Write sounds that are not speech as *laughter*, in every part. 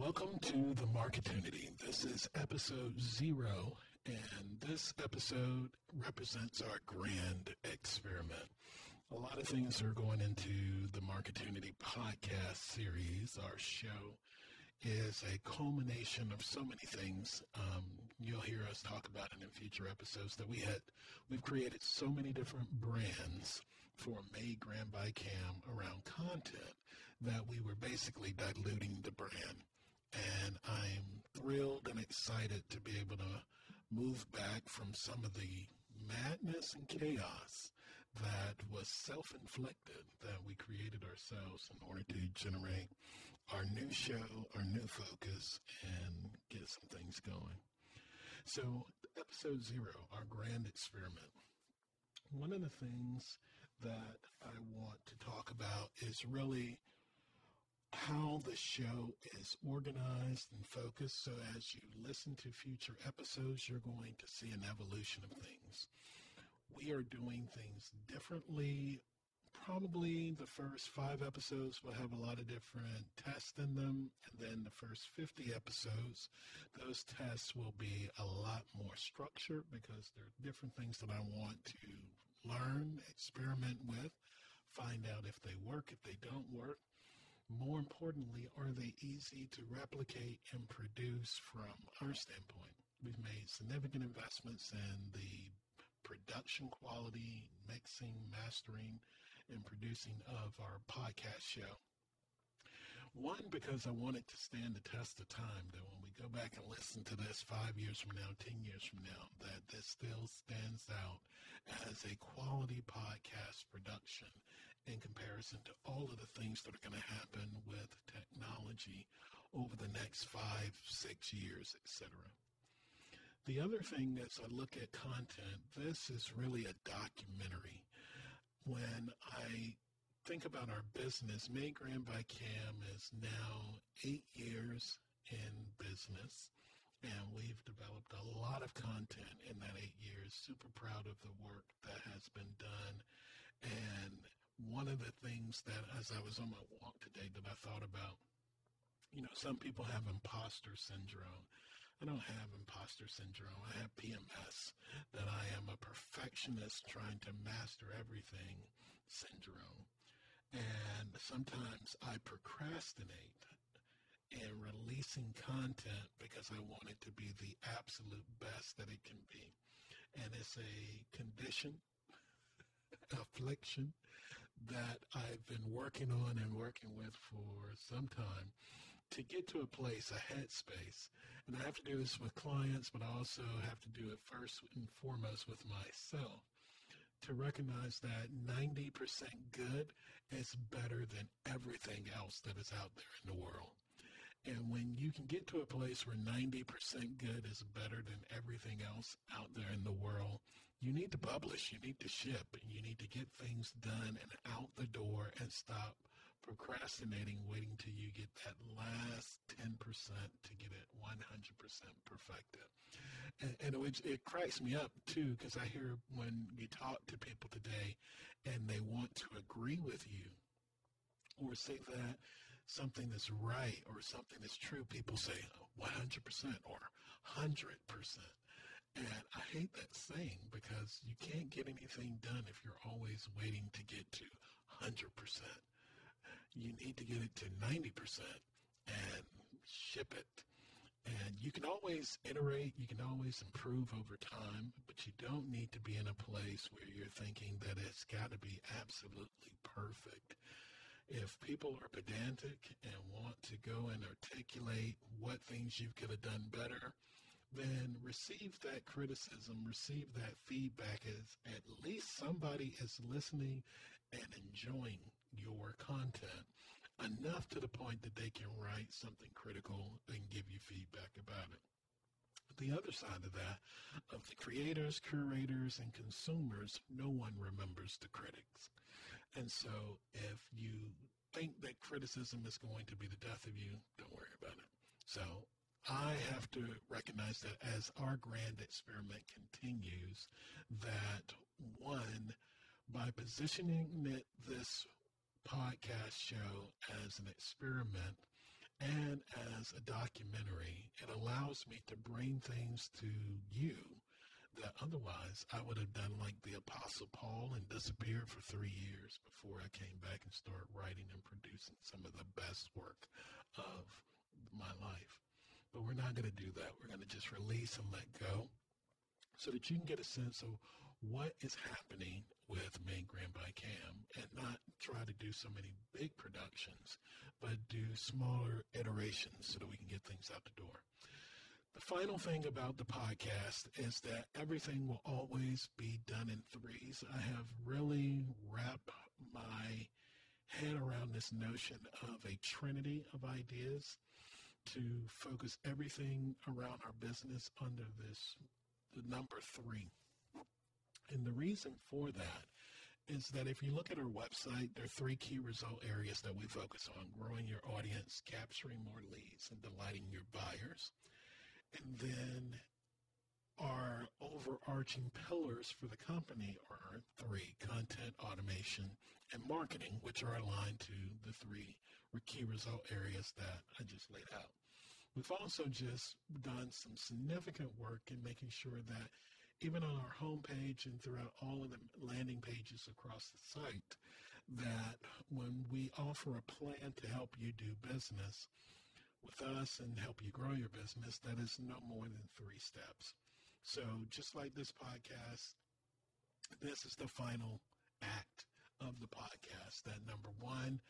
Welcome to the Marketunity. This is episode zero, and this episode represents our grand experiment. A lot of things are going into the Marketunity podcast series. Our show is a culmination of so many things. Um, you'll hear us talk about it in future episodes that we had. We've created so many different brands for Made Grand by Cam around content that we were basically diluting the brand. And I'm thrilled and excited to be able to move back from some of the madness and chaos that was self inflicted that we created ourselves in order to generate our new show, our new focus, and get some things going. So, episode zero, our grand experiment. One of the things that I want to talk about is really how the show is organized and focused. So as you listen to future episodes, you're going to see an evolution of things. We are doing things differently. Probably the first five episodes will have a lot of different tests in them. And then the first 50 episodes, those tests will be a lot more structured because there are different things that I want to learn, experiment with, find out if they work, if they don't work. More importantly, are they easy to replicate and produce from our standpoint? We've made significant investments in the production quality, mixing, mastering, and producing of our podcast show. One, because I want it to stand the test of time, that when we go back and listen to this five years from now, 10 years from now, that this still stands out as a quality podcast production in comparison to all of the things that are going to happen with technology over the next five, six years, etc. The other thing as I look at content, this is really a documentary. When I think about our business, Made Grand by Cam is now eight years in business, and we've developed a lot of content in that eight years. Super proud of the work that has been done. And one of the things that, as I was on my walk today, that I thought about, you know, some people have imposter syndrome. I don't have imposter syndrome. I have PMS, that I am a perfectionist trying to master everything syndrome. And sometimes I procrastinate in releasing content because I want it to be the absolute best that it can be. And it's a condition, *laughs* affliction that I've been working on and working with for some time to get to a place, a headspace. And I have to do this with clients, but I also have to do it first and foremost with myself to recognize that 90% good is better than everything else that is out there in the world. And when you can get to a place where 90% good is better than everything else out there in the world, you need to publish, you need to ship, you need to get things done and out the door and stop procrastinating, waiting till you get that last 10% to get it 100% perfected. And, and it, it cracks me up too, because I hear when you talk to people today and they want to agree with you or say that something that's right or something that's true, people say 100% or 100%. And I hate that saying because you can't get anything done if you're always waiting to get to 100%. You need to get it to 90% and ship it. And you can always iterate, you can always improve over time, but you don't need to be in a place where you're thinking that it's got to be absolutely perfect. If people are pedantic and want to go and articulate what things you could have done better, then receive that criticism, receive that feedback as at least somebody is listening and enjoying your content enough to the point that they can write something critical and give you feedback about it. The other side of that, of the creators, curators, and consumers, no one remembers the critics. And so if you think that criticism is going to be the death of you, don't worry about it. So I have to recognize that as our grand experiment continues, that one, by positioning it, this podcast show as an experiment and as a documentary. It allows me to bring things to you that otherwise I would have done like the Apostle Paul and disappeared for three years before I came back and started writing and producing some of the best work of my life. But we're not going to do that. We're going to just release and let go so that you can get a sense of what is happening with Made Grand by Cam and not try to do so many big productions, but do smaller iterations so that we can get things out the door. The final thing about the podcast is that everything will always be done in threes. I have really wrapped my head around this notion of a trinity of ideas to focus everything around our business under this the number three. And the reason for that is that if you look at our website, there are three key result areas that we focus on growing your audience, capturing more leads, and delighting your buyers. And then our overarching pillars for the company are three content, automation, and marketing, which are aligned to the three key result areas that I just laid out. We've also just done some significant work in making sure that even on our homepage and throughout all of the landing pages across the site, that when we offer a plan to help you do business with us and help you grow your business, that is no more than three steps. So just like this podcast, this is the final act of the podcast. That number one,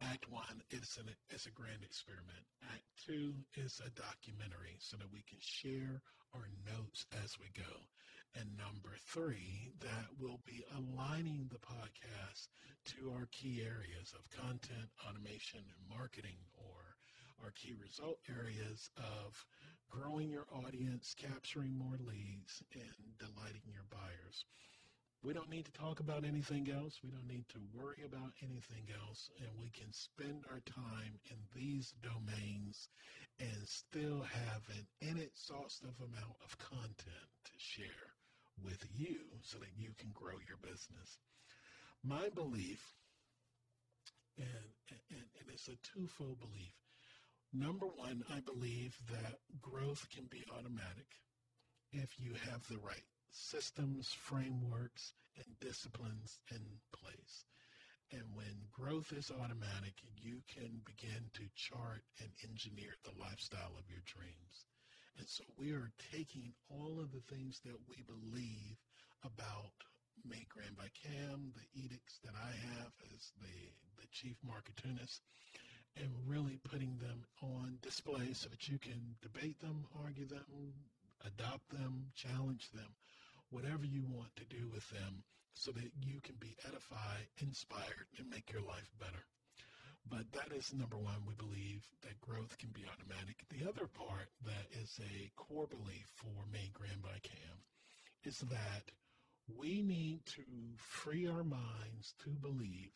act one is an is a grand experiment. Act two is a documentary so that we can share our notes as we go. And number three, that will be aligning the podcast to our key areas of content, automation, and marketing, or our key result areas of growing your audience, capturing more leads, and delighting your buyers. We don't need to talk about anything else. We don't need to worry about anything else. And we can spend our time in these domains and still have an inexhaustive amount of content to share with you so that you can grow your business. My belief, and, and, and it's a twofold belief. Number one, I believe that growth can be automatic if you have the right systems, frameworks, and disciplines in place. And when growth is automatic, you can begin to chart and engineer the lifestyle of your dreams. And so we are taking all of the things that we believe about Made Grand by Cam, the edicts that I have as the, the chief marketunist, and really putting them on display so that you can debate them, argue them, adopt them, challenge them, whatever you want to do with them so that you can be edified, inspired, and make your life better. But that is number one. We believe that growth can be automatic. The other part that is a core belief for Made Grand by Cam is that we need to free our minds to believe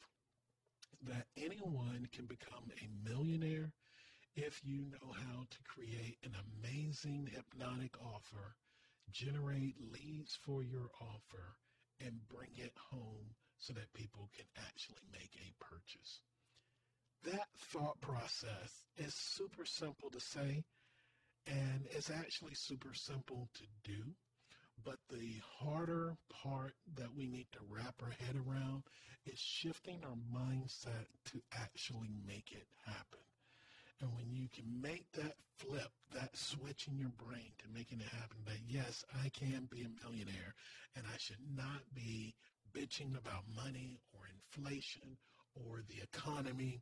that anyone can become a millionaire if you know how to create an amazing hypnotic offer, generate leads for your offer, and bring it home so that people can actually make a purchase. That thought process is super simple to say, and it's actually super simple to do. But the harder part that we need to wrap our head around is shifting our mindset to actually make it happen. And when you can make that flip, that switch in your brain to making it happen, that yes, I can be a millionaire and I should not be bitching about money or inflation or the economy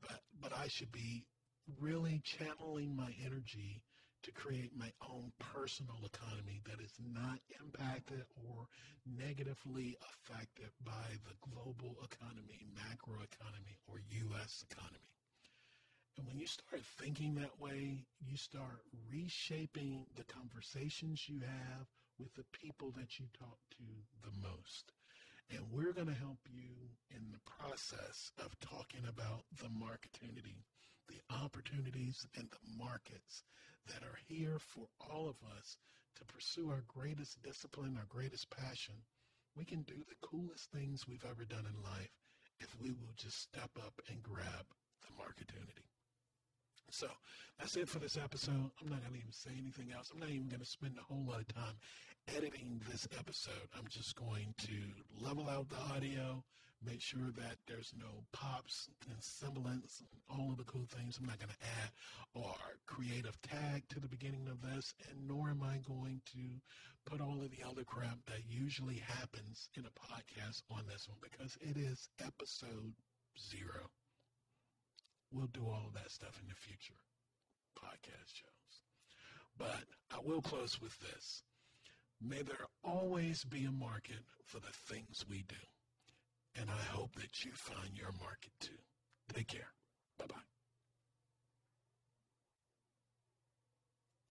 but, but I should be really channeling my energy to create my own personal economy that is not impacted or negatively affected by the global economy, macro economy, or U.S. economy. And when you start thinking that way, you start reshaping the conversations you have with the people that you talk to the most. And we're going to help you in the process of talking about the marketunity, the opportunities and the markets that are here for all of us to pursue our greatest discipline, our greatest passion. We can do the coolest things we've ever done in life if we will just step up and grab the marketunity. So that's it for this episode. I'm not going to even say anything else. I'm not even going to spend a whole lot of time editing this episode. I'm just going to level out the audio, make sure that there's no pops and sibilance, all of the cool things. I'm not going to add or creative tag to the beginning of this, and nor am I going to put all of the other crap that usually happens in a podcast on this one because it is episode zero. We'll do all of that stuff in the future podcast shows. But I will close with this. May there always be a market for the things we do. And I hope that you find your market too. Take care. Bye bye.